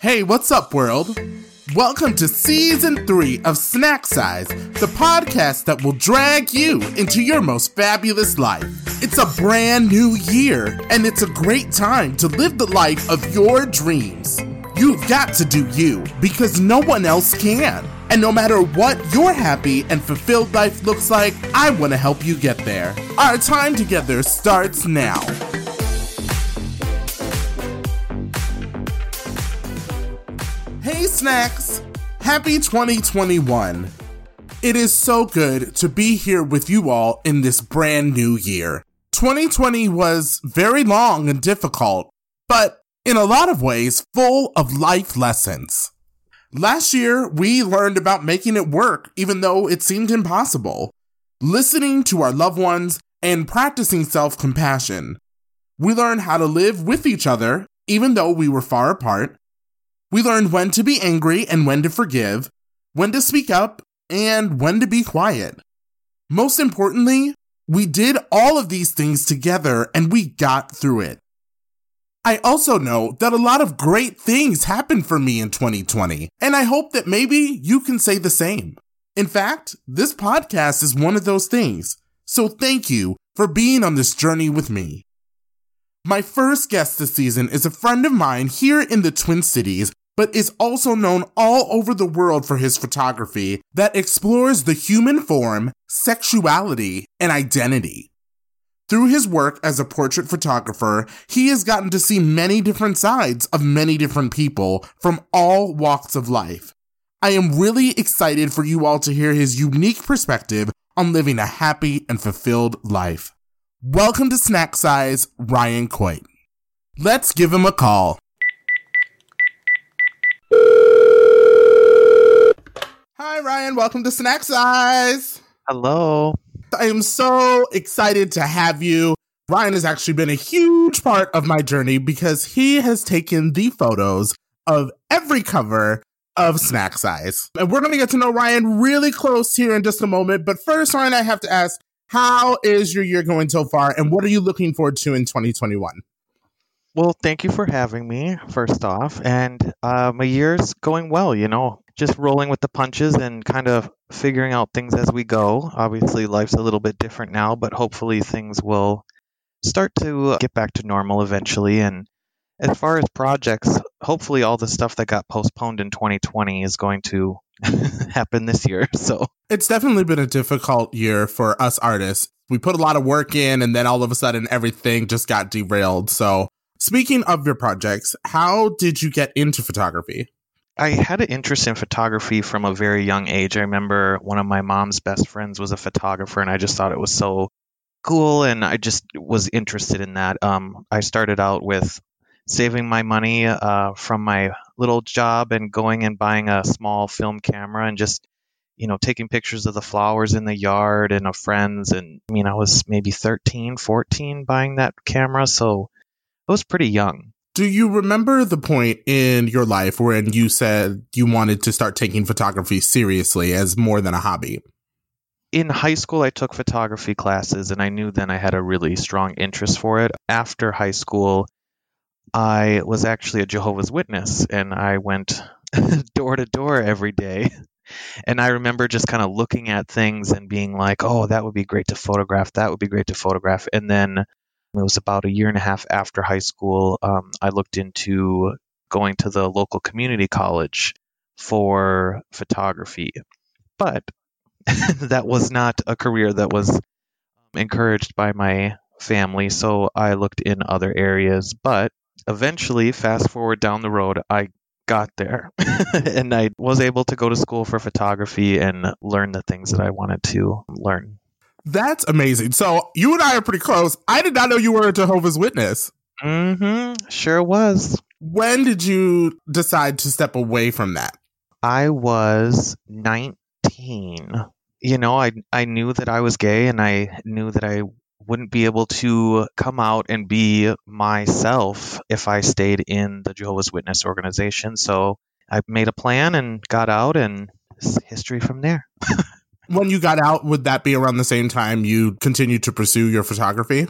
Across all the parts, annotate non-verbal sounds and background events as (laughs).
Hey, what's up, world? Welcome to season three of Snack Size, the podcast that will drag you into your most fabulous life. It's a brand new year, and it's a great time to live the life of your dreams. You've got to do you because no one else can. And no matter what your happy and fulfilled life looks like, I want to help you get there. Our time together starts now. Snacks! Happy 2021! It is so good to be here with you all in this brand new year. 2020 was very long and difficult, but in a lot of ways, full of life lessons. Last year, we learned about making it work even though it seemed impossible, listening to our loved ones, and practicing self compassion. We learned how to live with each other even though we were far apart. We learned when to be angry and when to forgive, when to speak up, and when to be quiet. Most importantly, we did all of these things together and we got through it. I also know that a lot of great things happened for me in 2020, and I hope that maybe you can say the same. In fact, this podcast is one of those things, so thank you for being on this journey with me. My first guest this season is a friend of mine here in the Twin Cities, but is also known all over the world for his photography that explores the human form, sexuality, and identity. Through his work as a portrait photographer, he has gotten to see many different sides of many different people from all walks of life. I am really excited for you all to hear his unique perspective on living a happy and fulfilled life. Welcome to Snack Size, Ryan Coit. Let's give him a call. Hi, Ryan. Welcome to Snack Size. Hello. I am so excited to have you. Ryan has actually been a huge part of my journey because he has taken the photos of every cover of Snack Size. And we're going to get to know Ryan really close here in just a moment. But first, Ryan, I have to ask, how is your year going so far? And what are you looking forward to in 2021? Well, thank you for having me, first off. And uh, my year's going well, you know, just rolling with the punches and kind of figuring out things as we go. Obviously, life's a little bit different now, but hopefully things will start to get back to normal eventually. And as far as projects, hopefully all the stuff that got postponed in 2020 is going to (laughs) happen this year. (laughs) So it's definitely been a difficult year for us artists. We put a lot of work in, and then all of a sudden everything just got derailed. So, speaking of your projects, how did you get into photography? I had an interest in photography from a very young age. I remember one of my mom's best friends was a photographer, and I just thought it was so cool, and I just was interested in that. Um, I started out with saving my money uh, from my little job and going and buying a small film camera and just you know taking pictures of the flowers in the yard and of friends and i mean i was maybe 13 14 buying that camera so i was pretty young do you remember the point in your life when you said you wanted to start taking photography seriously as more than a hobby? In high school, I took photography classes, and I knew then I had a really strong interest for it. After high school, I was actually a Jehovah's Witness, and I went (laughs) door to door every day. And I remember just kind of looking at things and being like, oh, that would be great to photograph. That would be great to photograph. And then it was about a year and a half after high school. Um, I looked into going to the local community college for photography, but (laughs) that was not a career that was encouraged by my family. So I looked in other areas, but eventually, fast forward down the road, I got there (laughs) and I was able to go to school for photography and learn the things that I wanted to learn. That's amazing. So you and I are pretty close. I did not know you were a Jehovah's Witness. Mm-hmm. Sure was. When did you decide to step away from that? I was 19. You know, I I knew that I was gay and I knew that I wouldn't be able to come out and be myself if I stayed in the Jehovah's Witness organization. So I made a plan and got out and history from there. (laughs) when you got out, would that be around the same time you continued to pursue your photography?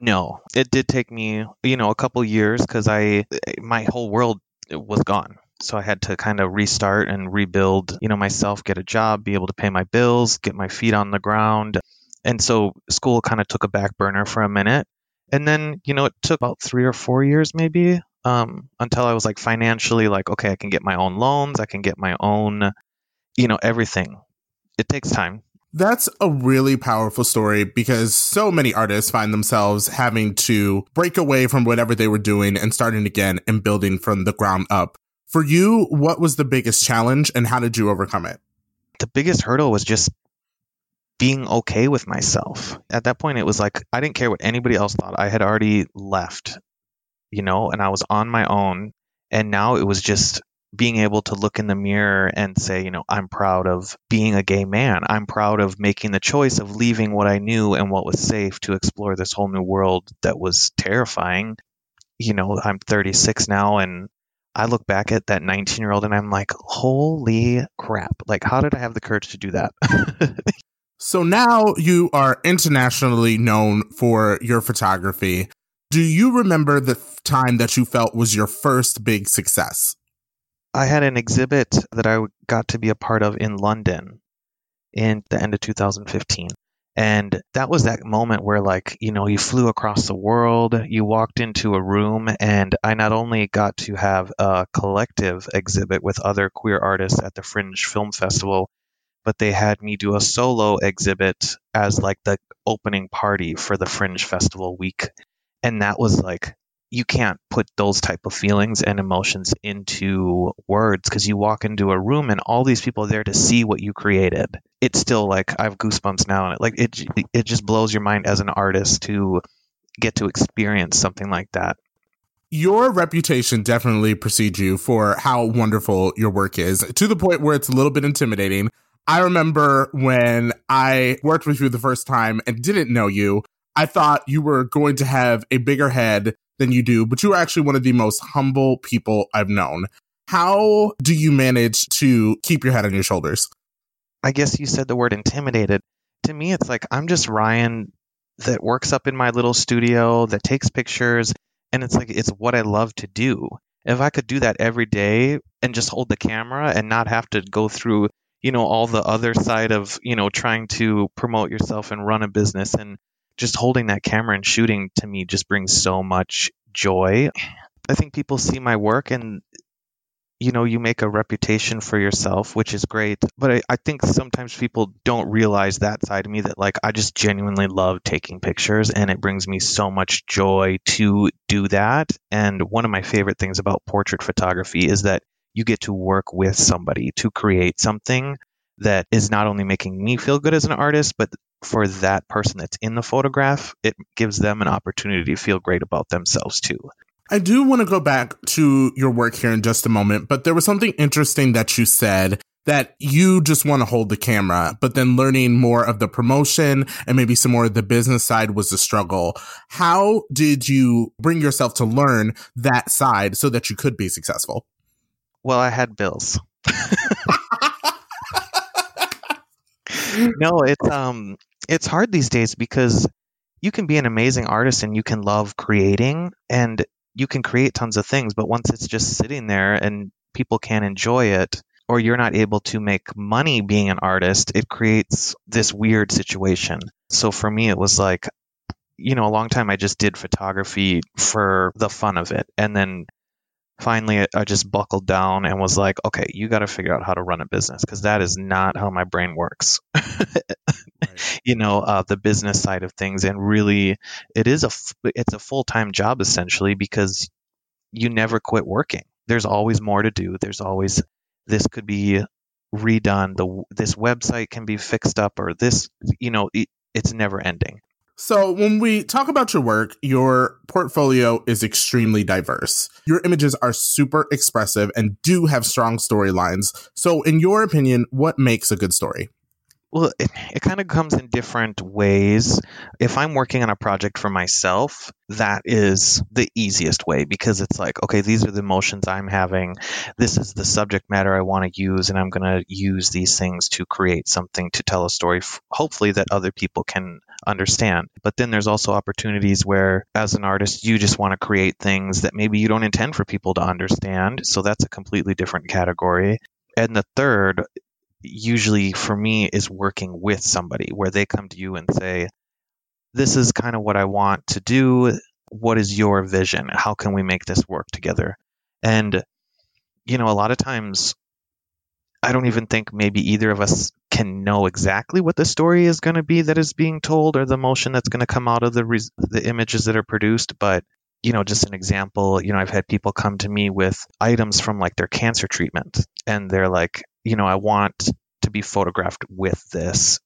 No, it did take me, you know, a couple years because I, my whole world was gone. So I had to kind of restart and rebuild, you know, myself, get a job, be able to pay my bills, get my feet on the ground. And so school kind of took a back burner for a minute. And then, you know, it took about three or four years maybe um, until I was like financially like, okay, I can get my own loans, I can get my own, you know, everything. It takes time. That's a really powerful story because so many artists find themselves having to break away from whatever they were doing and starting again and building from the ground up. For you, what was the biggest challenge and how did you overcome it? The biggest hurdle was just being okay with myself. At that point, it was like I didn't care what anybody else thought. I had already left, you know, and I was on my own. And now it was just being able to look in the mirror and say, you know, I'm proud of being a gay man. I'm proud of making the choice of leaving what I knew and what was safe to explore this whole new world that was terrifying. You know, I'm 36 now and I look back at that 19 year old and I'm like, holy crap. Like, how did I have the courage to do that? (laughs) So now you are internationally known for your photography. Do you remember the time that you felt was your first big success? I had an exhibit that I got to be a part of in London in the end of 2015. And that was that moment where, like, you know, you flew across the world, you walked into a room, and I not only got to have a collective exhibit with other queer artists at the Fringe Film Festival, but they had me do a solo exhibit as like the opening party for the Fringe Festival week. And that was like you can't put those type of feelings and emotions into words because you walk into a room and all these people are there to see what you created. It's still like I have goosebumps now, and it like it it just blows your mind as an artist to get to experience something like that. Your reputation definitely precedes you for how wonderful your work is to the point where it's a little bit intimidating. I remember when I worked with you the first time and didn't know you, I thought you were going to have a bigger head than you do, but you are actually one of the most humble people I've known. How do you manage to keep your head on your shoulders? I guess you said the word intimidated. To me, it's like I'm just Ryan that works up in my little studio, that takes pictures, and it's like it's what I love to do. If I could do that every day and just hold the camera and not have to go through you know all the other side of you know trying to promote yourself and run a business and just holding that camera and shooting to me just brings so much joy. I think people see my work and you know you make a reputation for yourself which is great. But I, I, think sometimes people don't realize that side of me that like i just genuinely love taking pictures and it brings me so much joy to do that. And one of my favorite things about portrait photography is that you get to work with somebody to create something that is not only making me feel good as an artist, but for that person that's in the photograph, it gives them an opportunity to feel great about themselves too. I do want to go back to your work here in just a moment, but there was something interesting that you said that you just want to hold the camera, but then learning more of the promotion and maybe some more of the business side was a struggle. How did you bring yourself to learn that side so that you could be successful? Well, I had bills. (laughs) (laughs) no, it's um it's hard these days because you can be an amazing artist and you can love creating and you can create tons of things, but once it's just sitting there and people can't enjoy it or you're not able to make money being an artist, it creates this weird situation. So for me it was like you know, a long time I just did photography for the fun of it. And then finally I just buckled down and was like, okay, you got to figure out how to run a business because that is not how my brain works. (laughs) right. You know, uh, the business side of things, and really, it is a it's a full time job essentially because you never quit working. There's always more to do. There's always this could be redone. The this website can be fixed up, or this, you know, it, it's never ending. So, when we talk about your work, your portfolio is extremely diverse. Your images are super expressive and do have strong storylines. So, in your opinion, what makes a good story? Well, it, it kind of comes in different ways. If I'm working on a project for myself, that is the easiest way because it's like, okay, these are the emotions I'm having. This is the subject matter I want to use, and I'm going to use these things to create something to tell a story, hopefully, that other people can understand. But then there's also opportunities where, as an artist, you just want to create things that maybe you don't intend for people to understand. So that's a completely different category. And the third usually for me is working with somebody where they come to you and say, This is kind of what I want to do. What is your vision? How can we make this work together? And, you know, a lot of times I don't even think maybe either of us can know exactly what the story is going to be that is being told or the emotion that's going to come out of the the images that are produced but you know just an example you know I've had people come to me with items from like their cancer treatment and they're like you know, I want to be photographed with this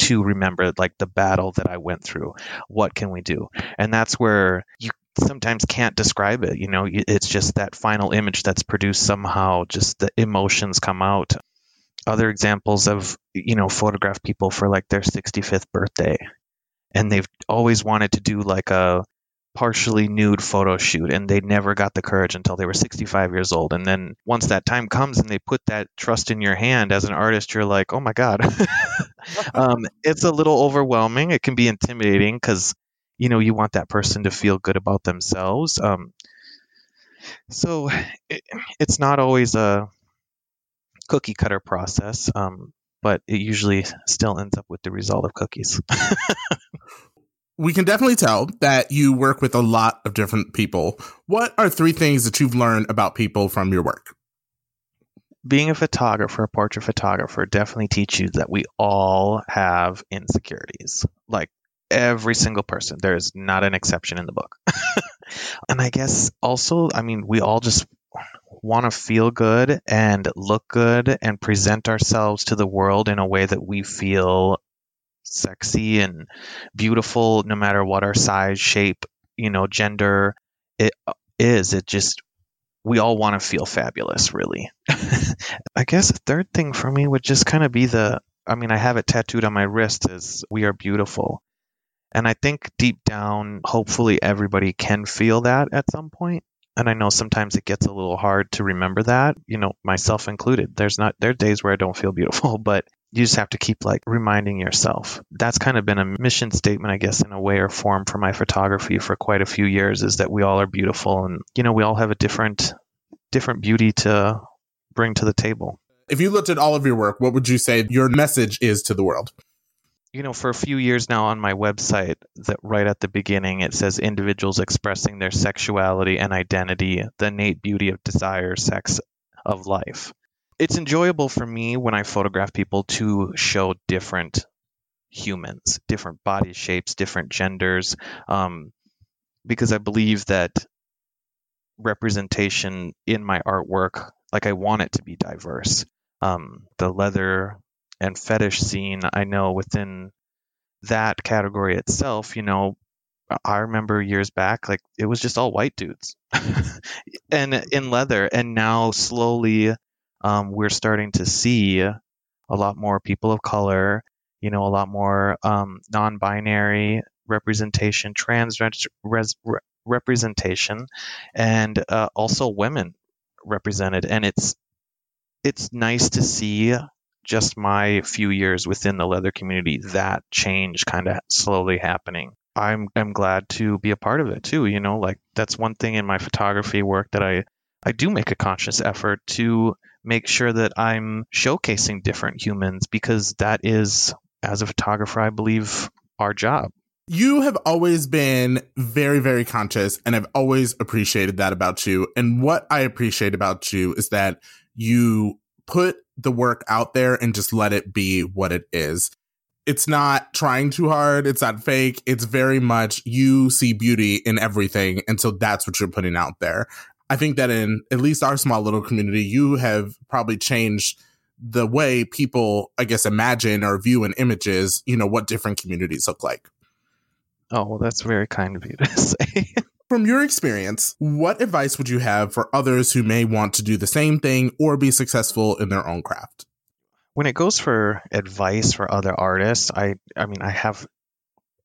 to remember like the battle that I went through. What can we do? And that's where you sometimes can't describe it. You know, it's just that final image that's produced somehow, just the emotions come out. Other examples of, you know, photograph people for like their 65th birthday. And they've always wanted to do like a partially nude photo shoot and they never got the courage until they were 65 years old. And then once that time comes and they put that trust in your hand as an artist you're like oh my god. (laughs) Um, it's a little overwhelming. It can be intimidating because you know you want that person to feel good about themselves. Um, so it, it's not always a cookie cutter process um, but it usually still ends up with the result of cookies (laughs) we can definitely tell that you work with a lot of different people. What are three things that you've learned about people from your work? Being a photographer, a portrait photographer, definitely teach you that we all have insecurities. Like every single person. There's not an exception in the book. (laughs) and I guess also, I mean, we all just want to feel good and look good and present ourselves to the world in a way that we feel sexy and beautiful no matter what our size, shape, you know, gender it uh. It just we all want to feel fabulous, really. (laughs) I guess a third thing for me would just kind of be the I mean, I have it tattooed on my wrist as we are beautiful. And I think deep down, hopefully everybody can feel that at some point. And I know sometimes it gets a little hard to remember that, you know, myself included. There's not there are days where I don't feel beautiful, (laughs) but you just have to keep like reminding yourself. That's kind of been a mission statement, I guess, in a way or form for my photography for quite a few years is that we all are beautiful and, you know, we all have a different, different beauty to bring to the table. If you looked at all of your work, what would you say your message is to the world? You know, for a few years now on my website, that right at the beginning it says individuals expressing their sexuality and identity, the innate beauty of desire, sex, of life it's enjoyable for me when I photograph people to show different humans, different body shapes, different genders, um, because I believe that representation in my artwork, like I want it to be diverse. Um, the leather and fetish scene, I know within that category itself, you know, I remember years back, like it was just all white dudes (laughs) and in leather. And now slowly um, we're starting to see a lot more people of color, you know, a lot more um, non-binary representation, trans res- representation, and uh, also women represented. And it's it's nice to see just my few years within the leather community that change kind of slowly happening. I'm I'm glad to be a part of it too. You know, like that's one thing in my photography work that I I do make a conscious effort to make sure that I'm showcasing different humans because that is, as a photographer, I believe, our job. You have always been very, very conscious, and I've always appreciated that about you. And what I appreciate about you is that you put the work out there and just let it be what it is. It's not trying too hard. It's not fake. It's very much you see beauty in everything. And so that's what you're putting out there. I think that in at least our small little community, you have probably changed the way people, I guess, imagine or view in images, you know, what different communities look like. Oh, well, that's very kind of you to (laughs) say. From your experience, what advice would you have for others who may want to do the same thing or be successful in their own craft? when it goes for advice for other artists, I I mean I have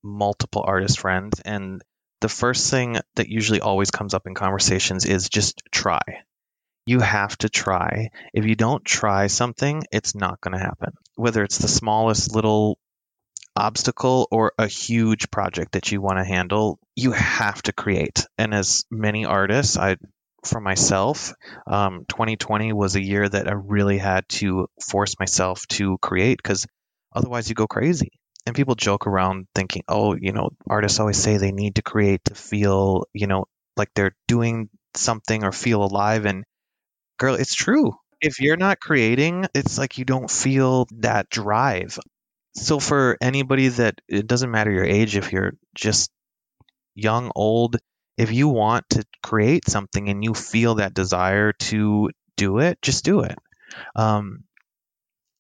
multiple artist friends and the first thing that usually always comes up in conversations is just try. You have to try. If you don't try something, it's not going to happen. Whether it's the smallest little obstacle or a huge project that you want to handle, you have to create. And as many artists, I for myself, um, 2020 was a year that I really had to force myself to create because otherwise you go crazy. And people joke around thinking, oh, you know, artists always say they need to create to feel, you know, like they're doing something or feel alive. And girl, it's true. If you're not creating, it's like you don't feel that drive. So for anybody that it doesn't matter your age, if you're just young, old, if you want to create something and you feel that desire to do it, just do it. Um,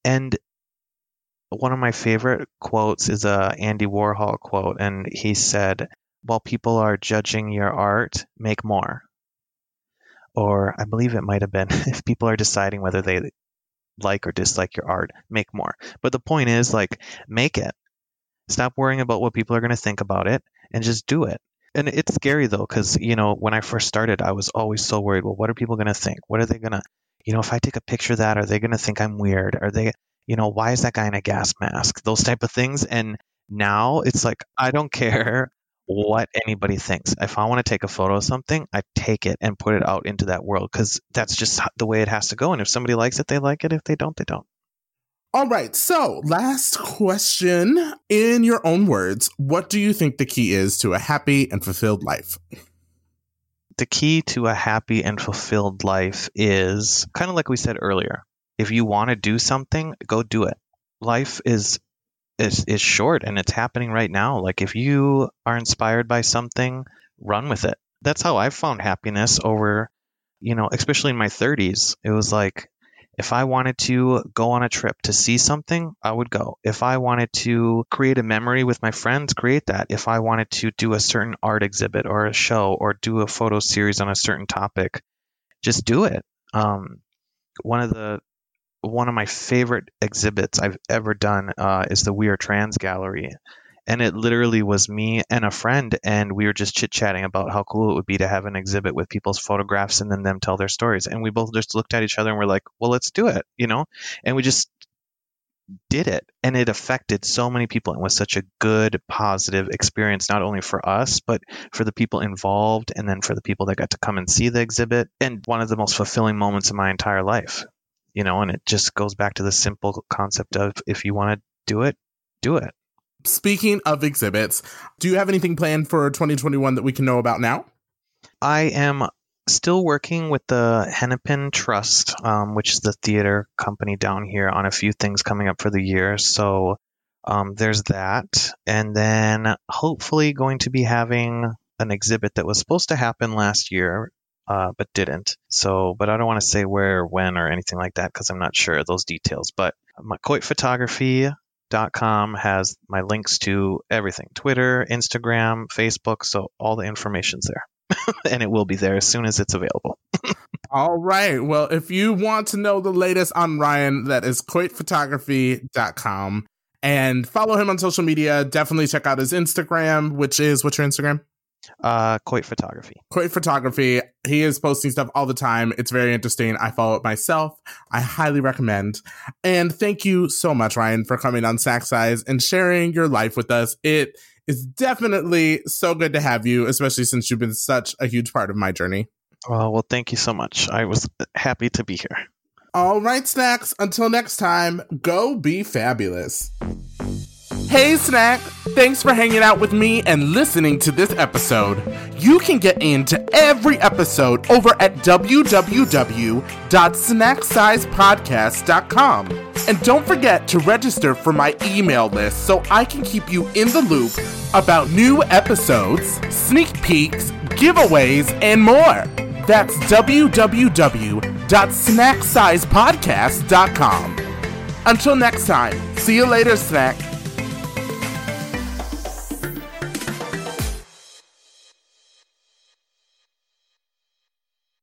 and one of my favorite quotes is a Andy Warhol quote, and he said, "While people are judging your art, make more." Or I believe it might have been, (laughs) if people are deciding whether they like or dislike your art, make more. But the point is, like, make it. Stop worrying about what people are going to think about it and just do it. And it's scary though, because, you know, when I first started, I was always so worried. Well, what are people going to think? What are they going to, you know, if I take a picture of that, are they going to think I'm weird? Are they, you know, why is that guy in a gas mask? Those type of things. And now it's like, I don't care what anybody thinks. If I want to take a photo of something, I take it and put it out into that world because that's just the way it has to go. And if somebody likes it, they like it. If they don't, they don't. All right. So, last question. In your own words, what do you think the key is to a happy and fulfilled life? The key to a happy and fulfilled life is kind of like we said earlier. If you want to do something, go do it. Life is is is short and it's happening right now. Like if you are inspired by something, run with it. That's how I found happiness over, you know, especially in my 30s. It was like if I wanted to go on a trip to see something, I would go. If I wanted to create a memory with my friends, create that. If I wanted to do a certain art exhibit or a show or do a photo series on a certain topic, just do it. Um, one of the one of my favorite exhibits I've ever done uh, is the We Are Trans Gallery. And it literally was me and a friend, and we were just chit chatting about how cool it would be to have an exhibit with people's photographs and then them tell their stories. And we both just looked at each other and we're like, well, let's do it, you know? And we just did it. And it affected so many people and was such a good, positive experience, not only for us, but for the people involved and then for the people that got to come and see the exhibit. And one of the most fulfilling moments of my entire life you know, and it just goes back to the simple concept of if you want to do it, do it. Speaking of exhibits, do you have anything planned for 2021 that we can know about now? I am still working with the Hennepin Trust, um, which is the theater company down here, on a few things coming up for the year. So um, there's that. And then hopefully going to be having an exhibit that was supposed to happen last year uh, but didn't. So, but I don't want to say where, when, or anything like that because I'm not sure those details. But my coitphotography.com has my links to everything Twitter, Instagram, Facebook. So all the information's there. (laughs) and it will be there as soon as it's available. (laughs) all right. Well, if you want to know the latest on Ryan, that is coitphotography.com. And follow him on social media. Definitely check out his Instagram, which is what's your Instagram? Uh, Coit Photography. Coit Photography. He is posting stuff all the time. It's very interesting. I follow it myself. I highly recommend. And thank you so much, Ryan, for coming on Snack Size and sharing your life with us. It is definitely so good to have you, especially since you've been such a huge part of my journey. Well, well, thank you so much. I was happy to be here. All right, Snacks. Until next time, go be fabulous. Hey Snack! Thanks for hanging out with me and listening to this episode. You can get into every episode over at www.snacksizepodcast.com. And don't forget to register for my email list so I can keep you in the loop about new episodes, sneak peeks, giveaways, and more. That's www.snacksizepodcast.com. Until next time, see you later, Snack.